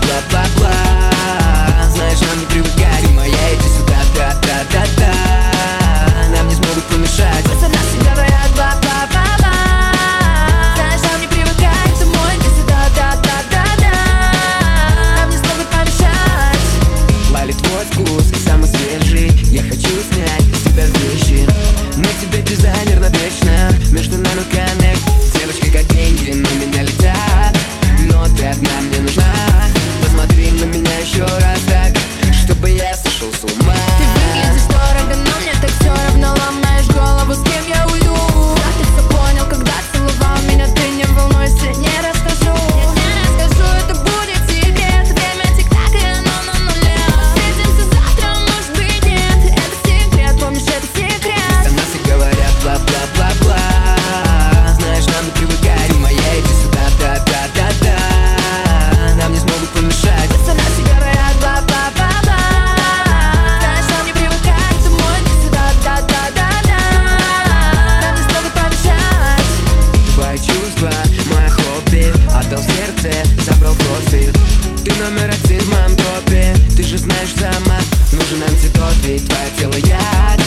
blah blah blah blah. самом топе Ты же знаешь сама Нужен антидот, ведь твое тело яд.